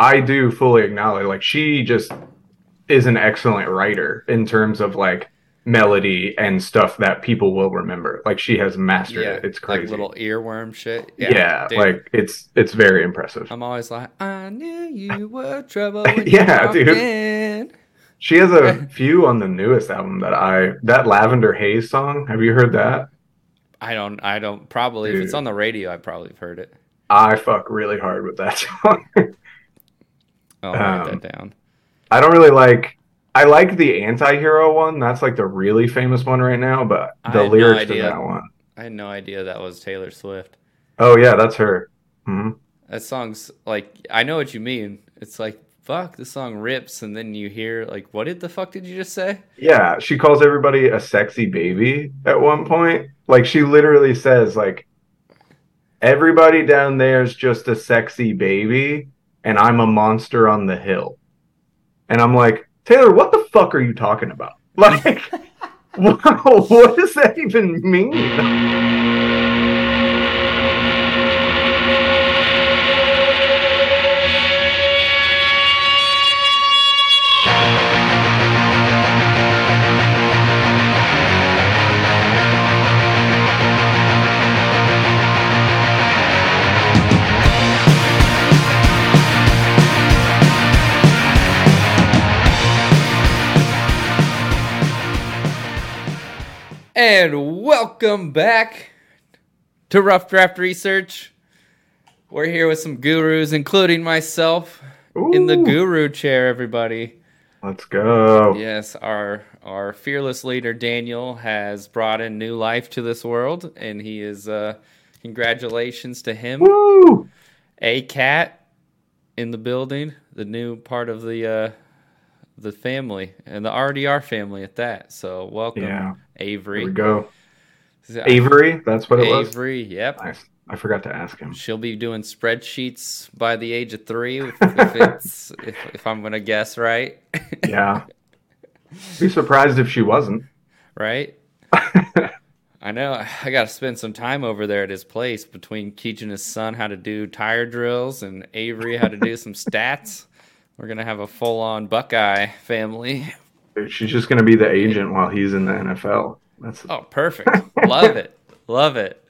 I do fully acknowledge like she just is an excellent writer in terms of like melody and stuff that people will remember. Like she has mastered Yeah, it. It's crazy. Like little earworm shit. yeah, dude. like it's it's very impressive. I'm always like, I knew you were trouble. Yeah, dude. in." She has a few on the newest album that I that Lavender Haze song. Have you heard that? I don't. I don't. Probably if it's on the radio, I probably have heard it. I fuck really hard with that song. I'll write Um, that down. I don't really like. I like the anti-hero one. That's like the really famous one right now. But the had no lyrics to that one. I had no idea that was Taylor Swift. Oh yeah, that's her. hmm That song's like I know what you mean. It's like fuck, this song rips, and then you hear like, what did the fuck did you just say? Yeah, she calls everybody a sexy baby at one point. Like she literally says like everybody down there's just a sexy baby and I'm a monster on the hill. And I'm like, "Taylor, what the fuck are you talking about?" Like what, what does that even mean? And welcome back to Rough Draft Research. We're here with some gurus, including myself, in the guru chair. Everybody. Let's go. Yes, our our fearless leader Daniel has brought in new life to this world, and he is. Uh, congratulations to him. Woo! A cat in the building, the new part of the uh, the family and the RDR family at that. So welcome, Yeah. Avery. Here we go. Avery, that's what it was. Avery, yep. Nice. I forgot to ask him. She'll be doing spreadsheets by the age of three, if, if it's if, if I'm gonna guess right, Yeah. Be surprised if she wasn't. right? I know. I got to spend some time over there at his place between teaching his son how to do tire drills and Avery how to do some stats. We're gonna have a full-on Buckeye family. She's just going to be the agent while he's in the NFL. That's Oh, perfect. Love it. Love it.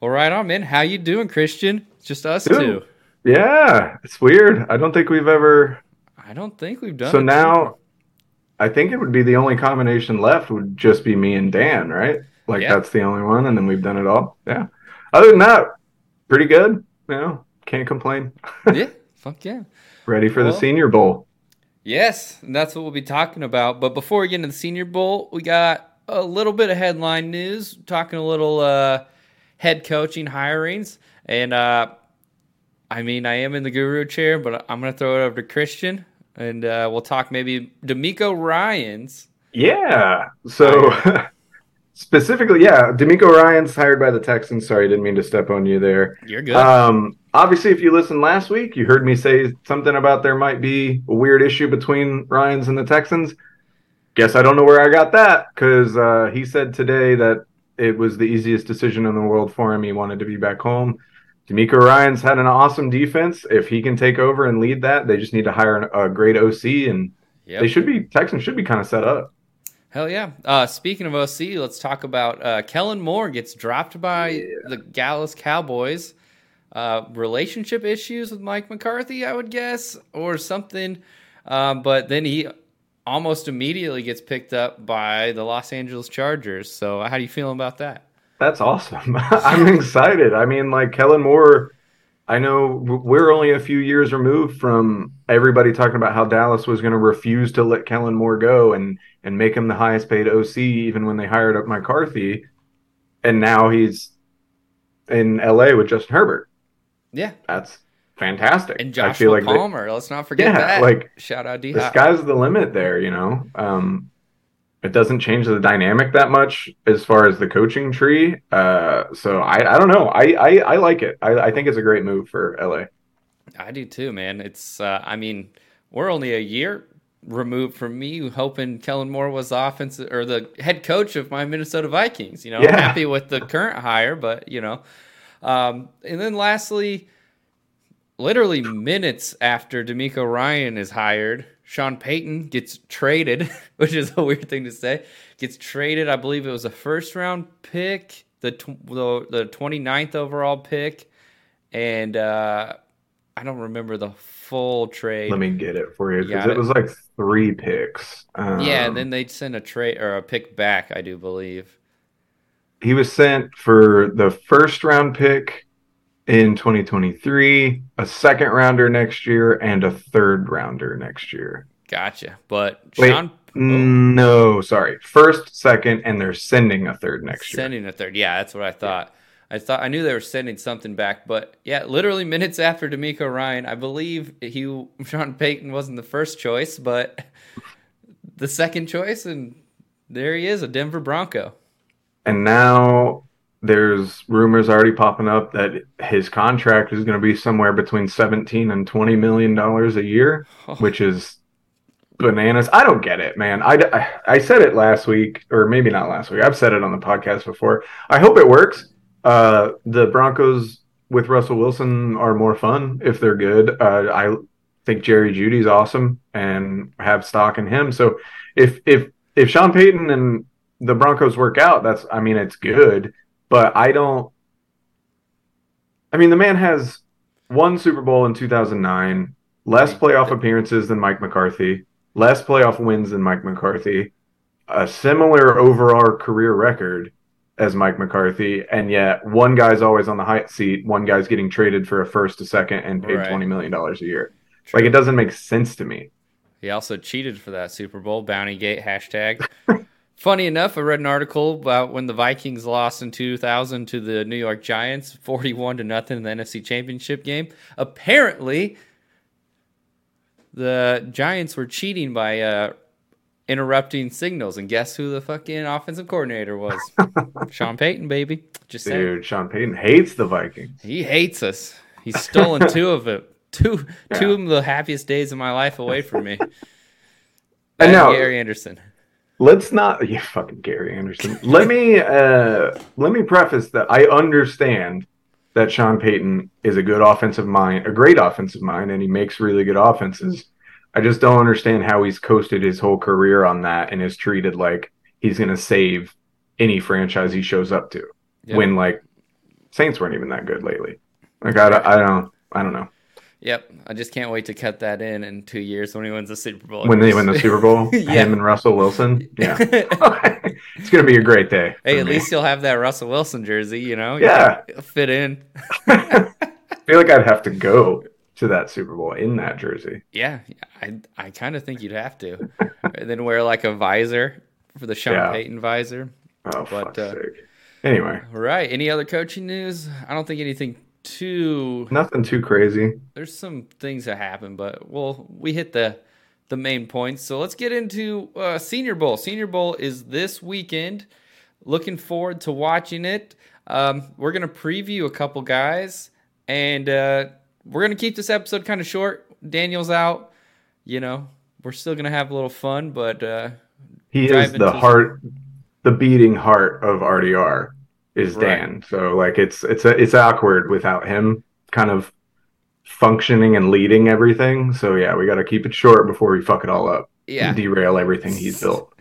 Well, right on, man. How you doing, Christian? It's just us Dude. two. yeah. It's weird. I don't think we've ever. I don't think we've done. So now, I think it would be the only combination left would just be me and Dan, right? Like Yeah. that's the only one, and then we've done it all. Yeah. Other than that, pretty good. You know, can't complain. yeah, fuck yeah. Ready for the Senior Bowl. Yes, and that's what we'll be talking about. But before we get into the Senior Bowl, we got a little bit of headline news, talking a little uh, head coaching hirings. And uh, I mean, I am in the guru chair, but I'm going to throw it over to Christian, and uh, we'll talk maybe DeMeco Ryans. Yeah. So specifically, yeah, DeMeco Ryan's hired by the Texans. Sorry, I didn't mean to step on you there. You're good. Um, obviously, if you listened last week, you heard me say something about there might be a weird issue between Ryans and the Texans. Guess I don't know where I got that because uh, he said today that it was the easiest decision in the world for him. He wanted to be back home. DeMeco Ryan's had an awesome defense. If he can take over and lead that, they just need to hire an, a great OC, and Yep. they should be Texans should be kind of set up. Hell yeah. Uh, speaking of OC, let's talk about uh, Kellen Moore gets dropped by the Dallas Cowboys. Uh, relationship issues with Mike McCarthy, I would guess, or something. Um, but then he almost immediately gets picked up by the Los Angeles Chargers. So, how do you feel about that? That's awesome. I'm excited. I mean, like Kellen Moore, I know we're only a few years removed from everybody talking about how Dallas was going to refuse to let Kellen Moore go and and make him the highest paid OC even when they hired up McCarthy. And now he's in LA with Justin Herbert. Yeah. That's fantastic. And Joshua like they- Palmer. let's not forget Yeah, that. like, Shout out D the sky's the limit there, you know. Um, it doesn't change the dynamic that much as far as the coaching tree. Uh, so I, I don't know. I, I, I like it. I, I think it's a great move for LA. I do too, man. It's, uh, I mean, we're only a year removed from me hoping Kellen Moore was the offensive or the head coach of my Minnesota Vikings. You know, I'm Yeah. happy with the current hire, but you know. Um, and then lastly, literally minutes after DeMeco Ryan is hired, Sean Payton gets traded, which is a weird thing to say. Gets traded, I believe it was a first round pick, the tw- the, the 29th overall pick, and uh, I don't remember the full trade. Let me get it for you because it it? was like three picks. Um, yeah, and then they'd send a trade or a pick back, I do believe. He was sent for the first round pick in 2023, a second rounder next year, and a third rounder next year. Gotcha. But Wait, Sean oh. No, sorry, first, second, and they're sending a third next year. sending a third. Yeah, that's what I thought. I thought I knew they were sending something back, but yeah, literally minutes after DeMeco Ryan, I believe he Sean Payton wasn't the first choice, but the second choice, and there he is, a Denver Bronco. And now there's rumors already popping up that his contract is going to be somewhere between 17 and 20 million dollars a year, which is bananas. I don't get it, man. I, I, I said it last week, or maybe not last week. I've said it on the podcast before. I hope it works. Uh, the Broncos with Russell Wilson are more fun if they're good. Uh, I think Jerry Jeudy's awesome and have stock in him. So if if if Sean Payton and the Broncos work out, that's I mean it's good, but I don't. I mean the man has one Super Bowl in 2009, less playoff appearances than Mike McCarthy, less playoff wins than Mike McCarthy, a similar overall career record as Mike McCarthy, and yet one guy's always on the hot seat, one guy's getting traded for a first, a second, and paid Right. twenty million dollars a year. Like it doesn't make sense to me. He also cheated for that Super Bowl, bounty gate hashtag. Funny enough, I read an article about when the Vikings lost in 2000 to the New York Giants, 41 to nothing in the NFC Championship game. Apparently, the Giants were cheating by uh, interrupting signals, and guess who the fucking offensive coordinator was? Sean Payton, baby. Just saying. Dude, Sean Payton hates the Vikings. He hates us. He's stolen two of it. Two, two of the happiest days of my life away from me. I know. Gary Anderson. Let's not you fucking Gary Anderson. Let me uh let me preface that I understand that Sean Payton is a good offensive mind, a great offensive mind, and he makes really good offenses. I just don't understand how he's coasted his whole career on that and is treated like he's gonna save any franchise he shows up to. Yep. When like Saints weren't even that good lately. Like I, I don't I don't know. Yep, I just can't wait to cut that in in two years when he wins the Super Bowl. When they win the Super Bowl, Yeah. him and Russell Wilson. Yeah. it's gonna be a great day. hey, at me. least you'll have that Russell Wilson jersey. You know, Yeah. can fit in. I feel like I'd have to go to that Super Bowl in that jersey. Yeah, I I kind of think you'd have to, and then wear like a visor for the Sean Yeah. Payton visor. Oh, But, fuck's uh, sake. Anyway, right. Any other coaching news? I don't think anything too nothing too crazy. there's some things that happen, but well, we hit the the main points. So let's get into uh, Senior Bowl. Senior Bowl is this weekend. Looking forward to watching it. Um, we're gonna preview a couple guys, and uh, we're gonna keep this episode kind of short. Daniel's out. You know, we're still gonna have a little fun, but uh, He is the heart, the beating heart of RDR is Right. Dan. So like it's it's a, it's awkward without him kind of functioning and leading everything. So yeah, we got to keep it short before we fuck it all up. yeah, and derail everything he's built.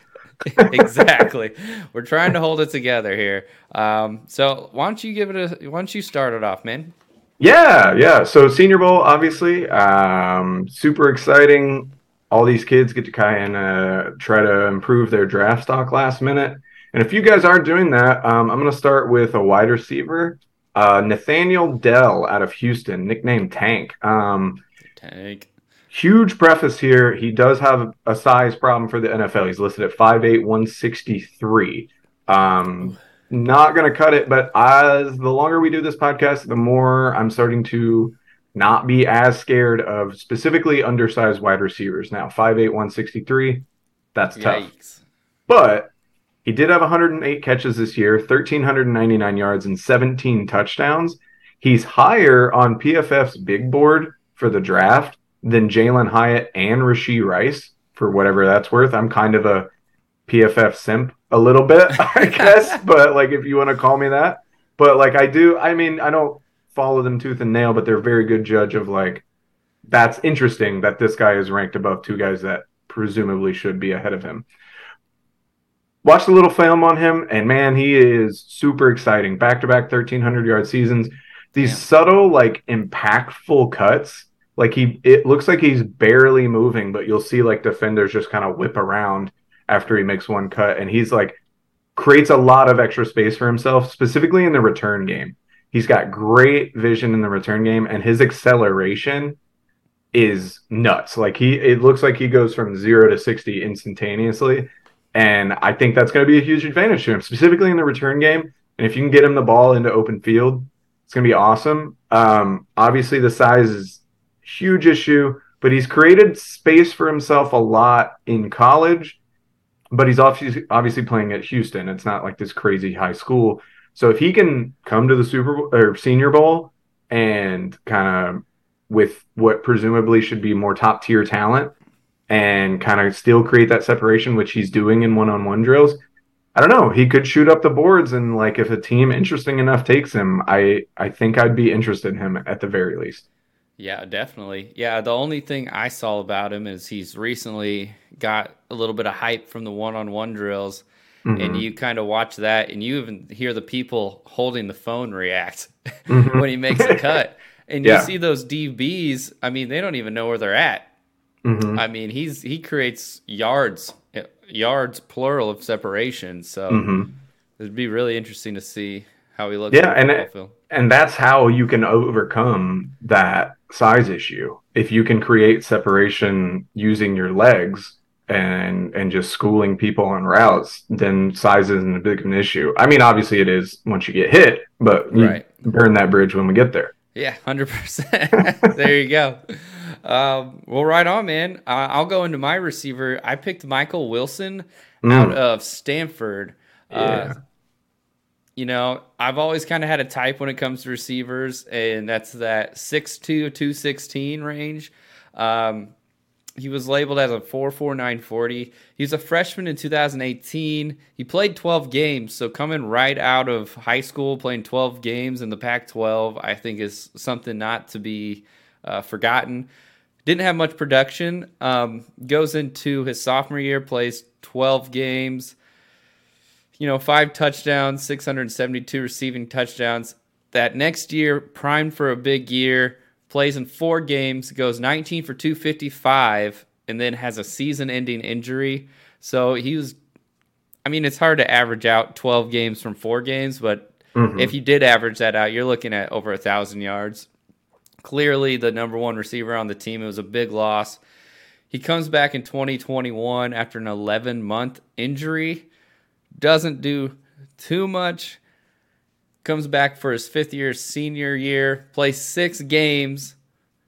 exactly. We're trying to hold it together here. Um, so why don't you give it a? Why don't you start it off, man? Yeah, yeah. So Senior Bowl, obviously, um, super exciting. All these kids get to kind of try to improve their draft stock last minute. And if you guys aren't doing that, um, I'm going to start with a wide receiver, uh, Nathaniel Dell out of Houston, nicknamed Tank. Um, Tank. huge preface here. He does have a size problem for the NFL. He's listed at 5'8, 163. Um, not going to cut it, but as the longer we do this podcast, the more I'm starting to not be as scared of specifically undersized wide receivers. Now, 5'8, 163, that's tough. But he did have 108 catches this year, 1,399 yards, and 17 touchdowns. He's higher on PFF's big board for the draft than Jalin Hyatt and Rashee Rice, for whatever that's worth. I'm kind of a PFF simp a little bit, I guess, but like if you want to call me that. But like I do, I mean, I don't follow them tooth and nail, but they're a very good judge of like that's interesting that this guy is ranked above two guys that presumably should be ahead of him. Watched a little film on him, and man, he is super exciting. Back to back 1,300 yard seasons. These yeah. subtle, like impactful cuts. Like he, it looks like he's barely moving, but you'll see like defenders just kind of whip around after he makes one cut, and he's like creates a lot of extra space for himself, specifically in the return game. He's got great vision in the return game, and his acceleration is nuts. Like he, it looks like he goes from zero to sixty instantaneously, and I think that's going to be a huge advantage to him, specifically in the return game. And if you can get him the ball into open field, it's going to be awesome. Um, obviously, the size is huge issue, but he's created space for himself a lot in college. But he's obviously obviously playing at Houston. It's not like this crazy high school. So if he can come to the Super Bowl or Senior Bowl and kind of with what presumably should be more top tier talent and kind of still create that separation, which he's doing in one on one drills. I don't know. He could shoot up the boards, and like if a team interesting enough takes him, I I think I'd be interested in him at the very least. Yeah, definitely. Yeah, the only thing I saw about him is he's recently got a little bit of hype from the one on one drills. Mm-hmm. And you kind of watch that, and you even hear the people holding the phone react mm-hmm. when he makes a cut. And yeah. you see those DBs. I mean, they don't even know where they're at. Mm-hmm. I mean, he's he creates yards, yards plural of separation. So mm-hmm. it'd be really interesting to see how he looks. Yeah, and it, and that's how you can overcome that size issue. If you can create separation using your legs and and just schooling people on routes, then size isn't a big of an issue. I mean, obviously it is once you get hit, but right. burn that bridge when we get there. Yeah, hundred percent. There you go. Um, well, right on, man. Uh, I'll go into my receiver. I picked Michael Wilson mm. out of Stanford. Uh, yeah. Uh, you know, I've always kind of had a type when it comes to receivers, and that's that 6'2", 216 range. Um, he was labeled as a 44940. He was a freshman in 2018. He played 12 games, so coming right out of high school, playing 12 games in the Pac 12, I think is something not to be uh, forgotten. Didn't have much production. Um, goes into his sophomore year, plays 12 games, you know, five touchdowns, 672 receiving touchdowns. That next year, primed for a big year plays in four games, goes 19 for 255, and then has a season ending injury. So he was, I mean, it's hard to average out 12 games from four games, but mm-hmm. if you did average that out, you're looking at over a thousand yards. Clearly, the number one receiver on the team. It was a big loss. He comes back in 2021 after an 11 month injury. Doesn't do too much comes back for his fifth year senior year, plays six games,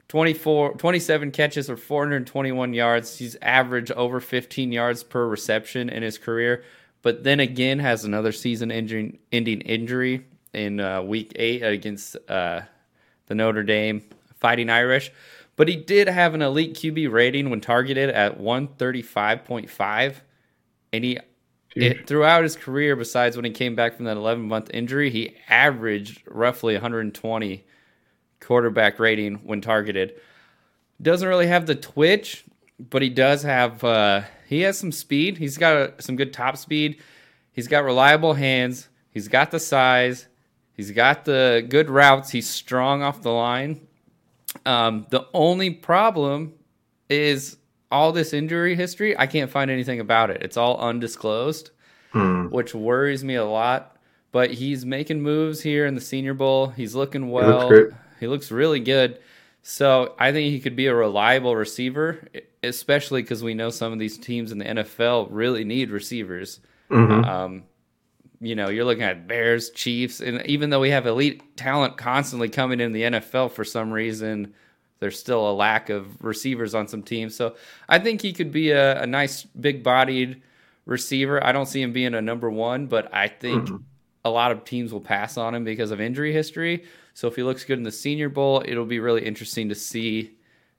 24, 27 catches for 421 yards. He's averaged over 15 yards per reception in his career, but then again has another season ending, injury in uh, week eight against uh, the Notre Dame Fighting Irish. But he did have an elite QB rating when targeted at 135.5, and he it, throughout his career, besides when he came back from that 11 month injury, he averaged roughly 120 quarterback rating when targeted. Doesn't really have the twitch, but he does have uh, he has some speed. He's got a, some good top speed. He's got reliable hands. He's got the size. He's got the good routes. He's strong off the line. Um, the only problem is all this injury history, I can't find anything about it. It's all undisclosed, hmm. which worries me a lot. But he's making moves here in the Senior Bowl. He's looking well. He looks, he looks really good. So I think he could be a reliable receiver, especially because we know some of these teams in the NFL really need receivers. Mm-hmm. Um, you know, you're looking at Bears, Chiefs, and even though we have elite talent constantly coming in the NFL for some reason, there's still a lack of receivers on some teams. So I think he could be a, a nice big bodied receiver. I don't see him being a number one, but I think mm-hmm. a lot of teams will pass on him because of injury history. So if he looks good in the Senior Bowl, it'll be really interesting to see,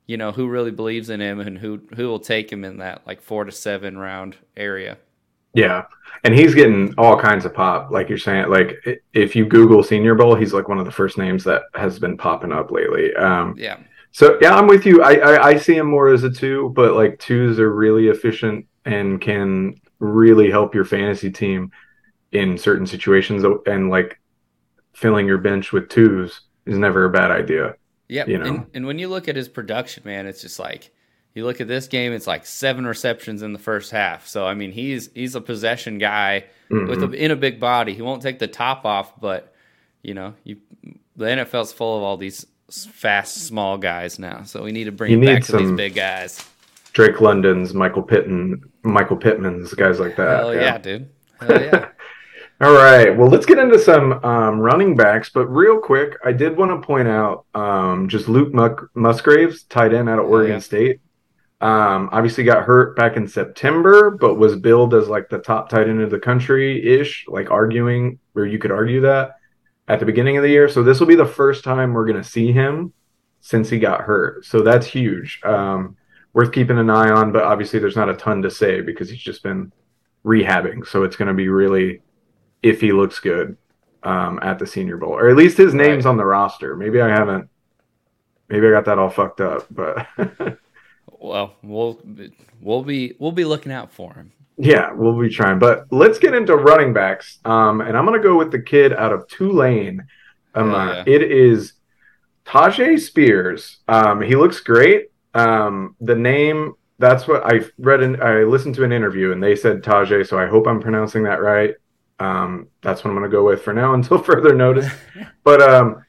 you know, who really believes in him and who who will take him in that like four to seven round area. Yeah. And he's getting all kinds of pop, like you're saying. Like if you Google Senior Bowl, he's like one of the first names that has been popping up lately. Um, yeah. So yeah, I'm with you. I, I, I see him more as a two, but like twos are really efficient and can really help your fantasy team in certain situations. And like filling your bench with twos is never a bad idea. Yeah, you know? and, and when you look at his production, man, it's just like you look at this game. It's like seven receptions in the first half. So I mean, he's he's a possession guy mm-hmm. with a, in a big body. He won't take the top off, but you know, you the NFL's full of all these fast, small guys now. So we need to bring it back to these big guys. Drake London's, Michael Pittman, Michael Pittman's, guys like that. Hell yeah, yeah dude. Hell yeah. All right. Well, let's get into some um, running backs. But real quick, I did want to point out um, just Luke Muck- Musgraves, tight end out of Oregon yeah. State. Um, obviously got hurt back in September, but was billed as like the top tight end of the country ish, like arguing, or you could argue that at the beginning of the year. So this will be the first time we're going to see him since he got hurt. So that's huge. Um, worth keeping an eye on, but obviously there's not a ton to say because he's just been rehabbing. So it's going to be really if he looks good um, at the Senior Bowl, or at least his name's right. on the roster. Maybe I haven't. Maybe I got that all fucked up, but. well, we'll we'll be we'll be looking out for him. Yeah, we'll be trying. But let's get into running backs. Um, and I'm going to go with the kid out of Tulane. Um, oh, yeah. It is Tyjae Spears. Um, he looks great. Um, the name, that's what I read. and I listened to an interview and they said Tajay, so I hope I'm pronouncing that right. Um, that's what I'm going to go with for now until further notice. but um,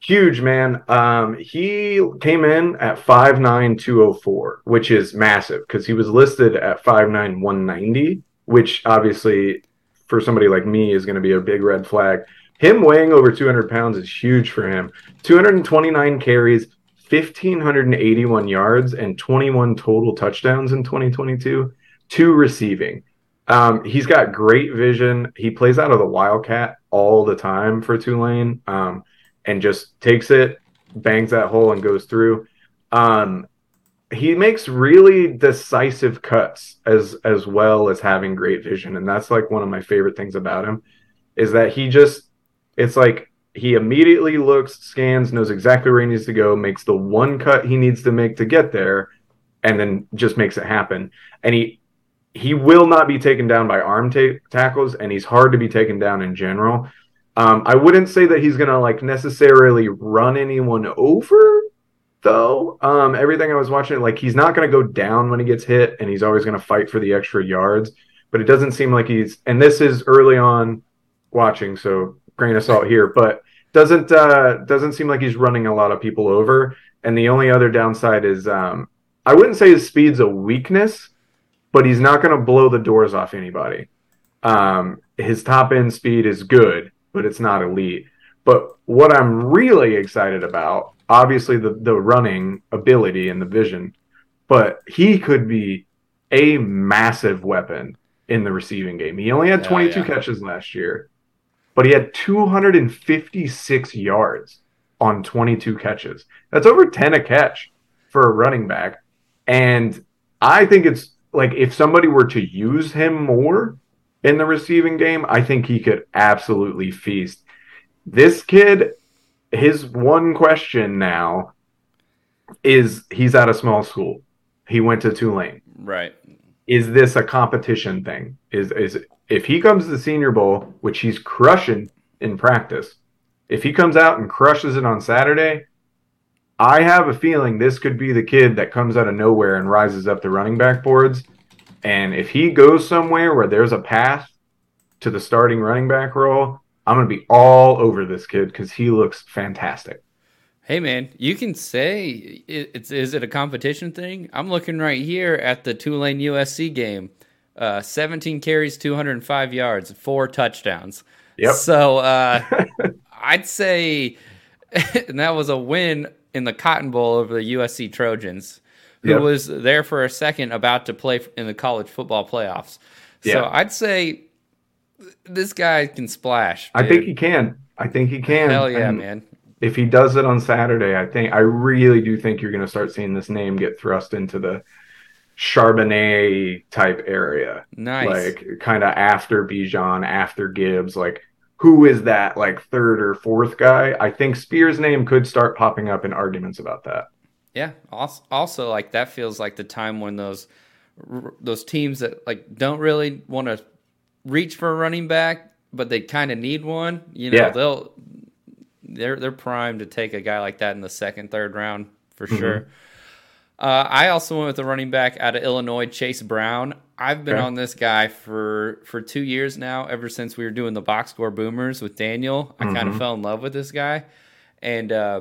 huge man. Um, he came in at five nine two oh four, which is massive because he was listed at five nine one ninety, which obviously for somebody like me is going to be a big red flag. Him weighing over 200 pounds is huge for him. 229 carries, 1,581 yards, and 21 total touchdowns in 2022, two receiving. Um, he's got great vision. He plays out of the Wildcat all the time for Tulane. Um, and just takes it, bangs that hole, and goes through. Um, he makes really decisive cuts as as well as having great vision, and that's like one of my favorite things about him is that he just it's like he immediately looks, scans, knows exactly where he needs to go, makes the one cut he needs to make to get there, and then just makes it happen. And he he will not be taken down by arm ta- tackles, and he's hard to be taken down in general. Um, I wouldn't say that he's gonna like necessarily run anyone over, though. Um, everything I was watching, like he's not gonna go down when he gets hit, and he's always gonna fight for the extra yards. But it doesn't seem like he's. And this is early on watching, so grain of salt here. But doesn't uh, doesn't seem like he's running a lot of people over. And the only other downside is, um, I wouldn't say his speed's a weakness, but he's not to blow the doors off anybody. Um, his top end speed is good but it's not elite. But what I'm really excited about, obviously the the running ability and the vision, but he could be a massive weapon in the receiving game. He only had 22 yeah. catches last year, but he had 256 yards on 22 catches. That's over 10 a catch for a running back. And I think it's like if somebody were to use him more, in the receiving game, I think he could absolutely feast. This kid, his one question now is he's at a small school. He went to Tulane. Right. Is this a competition thing? Is is if he comes to the Senior Bowl, which he's crushing in practice, if he comes out and crushes it on Saturday, I have a feeling this could be the kid that comes out of nowhere and rises up the running back boards and if he goes somewhere where there's a path to the starting running back role, I'm going to be all over this kid because he looks fantastic. Hey man, you can say it's is it a competition thing? I'm looking right here at the Tulane USC game. Uh, 17 carries, 205 yards, four touchdowns. Yep. So uh, I'd say, and that was a win in the Cotton Bowl over the USC Trojans who yep. was there for a second about to play in the college football playoffs. So yeah. I'd say this guy can splash. Dude. I think he can. I think he can. Hell yeah, and man. If he does it on Saturday, I think I really do think you're going to start seeing this name get thrust into the Charbonnet type area. Nice. Like kind of after Bijan, after Gibbs, like who is that like third or fourth guy? I think Spears' name could start popping up in arguments about that. Yeah. Also, also like that feels like the time when those those teams that like don't really want to reach for a running back, but they kind of need one. You know, yeah. they'll they're they're primed to take a guy like that in the second, third round for mm-hmm. sure. Uh, I also went with a running back out of Illinois, Chase Brown. I've been okay. on this guy for for two years now. Ever since we were doing the box score boomers with Daniel, I mm-hmm. kind of fell in love with this guy. And uh,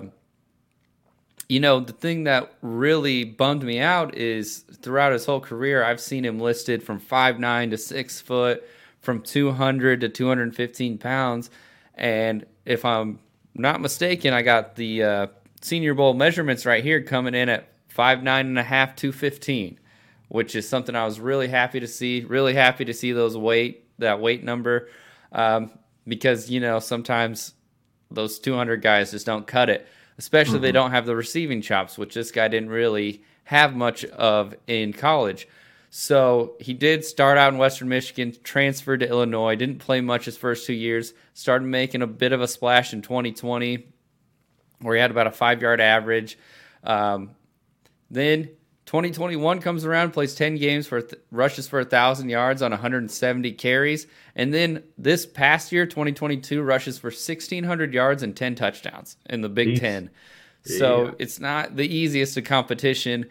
you know, the thing that really bummed me out is throughout his whole career, I've seen him listed from five nine to six foot, from two hundred to two hundred fifteen pounds. And if I'm not mistaken, I got the uh, Senior Bowl measurements right here coming in at five nine and a half, two fifteen, which is something I was really happy to see. Really happy to see those weight that weight number, um, because you know sometimes those 200 guys just don't cut it, especially mm-hmm. they don't have the receiving chops, which this guy didn't really have much of in college. So he did start out in Western Michigan, transferred to Illinois, didn't play much his first two years, started making a bit of a splash in 2020, where he had about a five yard average. Um, then 2021 comes around, plays 10 games for th- rushes for 1,000 yards on 170 carries. And then this past year, 2022, rushes for 1,600 yards and 10 touchdowns in the Big Jeez. Ten. So yeah. it's not the easiest of competition.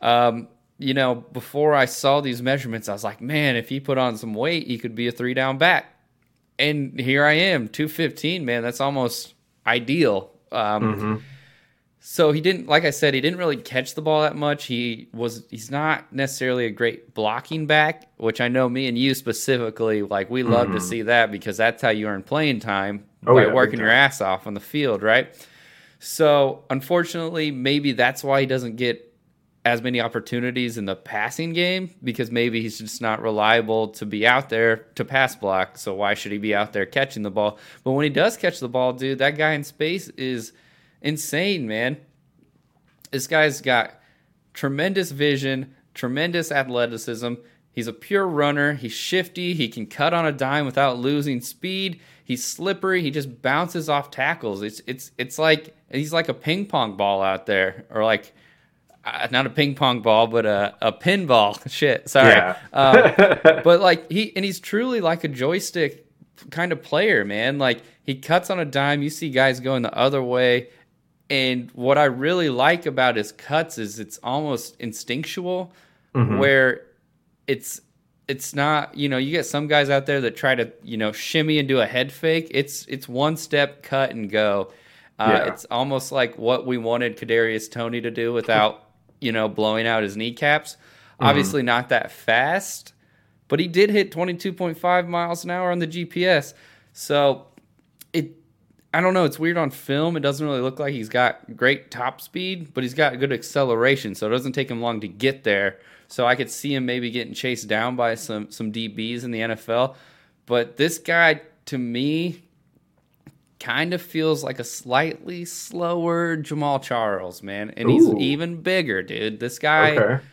Um, you know, before I saw these measurements, I was like, man, if he put on some weight, he could be a three down back. And here I am, 215, man. That's almost ideal. Um, mm-hmm so he didn't, like I said, he didn't really catch the ball that much. He was, he's not necessarily a great blocking back, which I know me and you specifically, like we love mm. to mm-hmm. see that because that's how you earn playing time oh, by yeah, working your ass off on the field, right? So unfortunately, maybe that's why he doesn't get as many opportunities in the passing game because maybe he's just not reliable to be out there to pass block. So why should he be out there catching the ball? But when he does catch the ball, dude, that guy in space is insane, man. This guy's got tremendous vision, tremendous athleticism. He's a pure runner. He's shifty. He can cut on a dime without losing speed. He's slippery. He just bounces off tackles. It's it's it's like he's like a ping pong ball out there, or like uh, not a ping pong ball, but a, a pinball. Shit, sorry. Yeah. um, but like he and he's truly like a joystick kind of player, man. Like he cuts on a dime. You see guys going the other way. And what I really like about his cuts is it's almost instinctual, mm-hmm. where it's it's not you know you get some guys out there that try to you know shimmy and do a head fake. It's it's one step cut and go. Uh, yeah. It's almost like what we wanted Kadarius Toney to do without you know blowing out his kneecaps. Mm-hmm. Obviously not that fast, but he did hit 22.5 miles an hour on the GPS. So it I don't know. It's weird on film. It doesn't really look like he's got great top speed, but he's got good acceleration, so it doesn't take him long to get there. So I could see him maybe getting chased down by some some DBs in the NFL. But this guy, to me, kind of feels like a slightly slower Jamaal Charles, man, and Ooh. he's even bigger, dude. This guy, okay.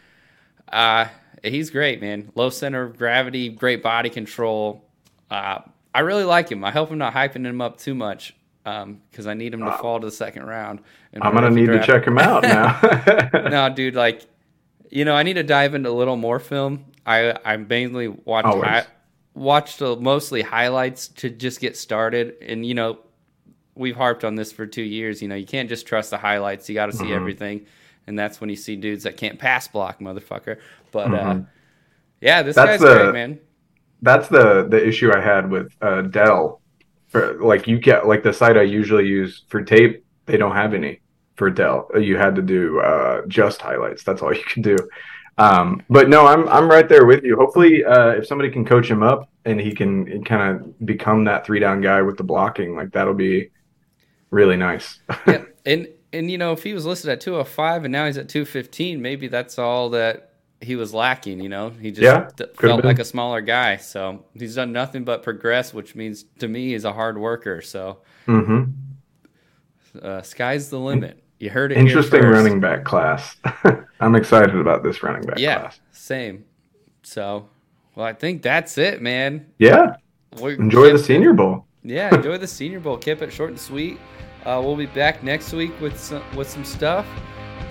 uh, he's great, man. Low center of gravity, great body control. Uh, I really like him. I hope I'm not hyping him up too much because um, I need him to uh, fall to the second round. I'm gonna need draft. to check him out now. no, dude, like you know, I need to dive into a little more film. I I mainly watched hi- watched mostly highlights to just get started, and you know, we've harped on this for two years. You know, you can't just trust the highlights; you got to see mm-hmm. everything, and that's when you see dudes that can't pass block, motherfucker. But uh, mm-hmm. uh, yeah, this that's guy's the, great, man. That's the the issue I had with uh, Dell for, like you get like the site I usually use for tape, they don't have any for Dell. You had to do uh, just highlights. That's all you can do. Um, but no, I'm I'm right there with you. Hopefully, uh, if somebody can coach him up and he can kind of become that three down guy with the blocking, like that'll be really nice. yeah, and and you know if he was listed at 205 and now he's at 215, maybe that's all that he was lacking. You know, he just yeah, felt like a smaller guy. So he's done nothing but progress, which means to me he's a hard worker. So mm-hmm. uh, sky's the limit. You heard it. Interesting running back class. I'm excited about this running back yeah, class. same. So, well, I think that's it, man. Yeah. We're, Enjoy the Senior Bowl. yeah, enjoy the Senior Bowl. Keep it short and sweet. Uh, we'll be back next week with some with some stuff.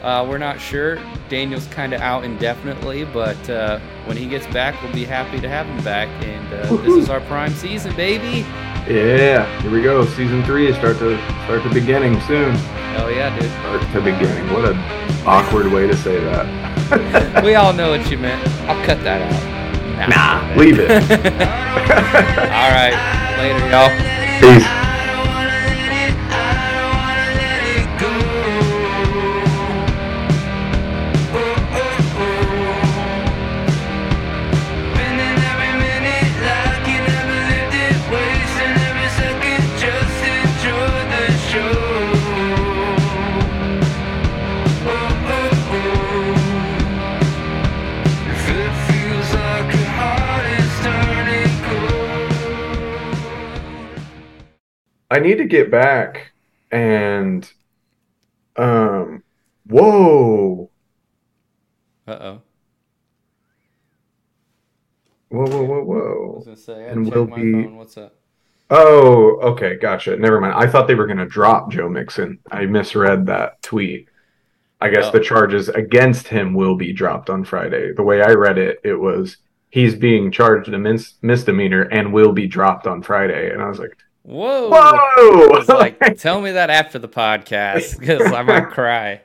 Uh, we're not sure. Daniel's kind of out indefinitely, but uh, when he gets back, we'll be happy to have him back. And uh, this is our prime season, baby. Yeah, here we go. Season three start to start the beginning soon. Hell yeah, dude. Start to beginning. What an awkward way to say that. we all know what you meant. I'll cut that out. Nah, leave it. all right, later, y'all. Peace. I need to get back and um whoa. Uh-oh. Whoa, whoa, whoa, I was whoa. gonna say, I And we'll my be- phone. What's up? Oh, okay, gotcha. Never mind. I thought they were gonna drop Joe Mixon. I misread that tweet. I guess Oh. the charges against him will be dropped on Friday. The way I read it, it was he's being charged a mis- misdemeanor and will be dropped on Friday. And I was like, Whoa! whoa! Like, tell me that after the podcast because I might cry.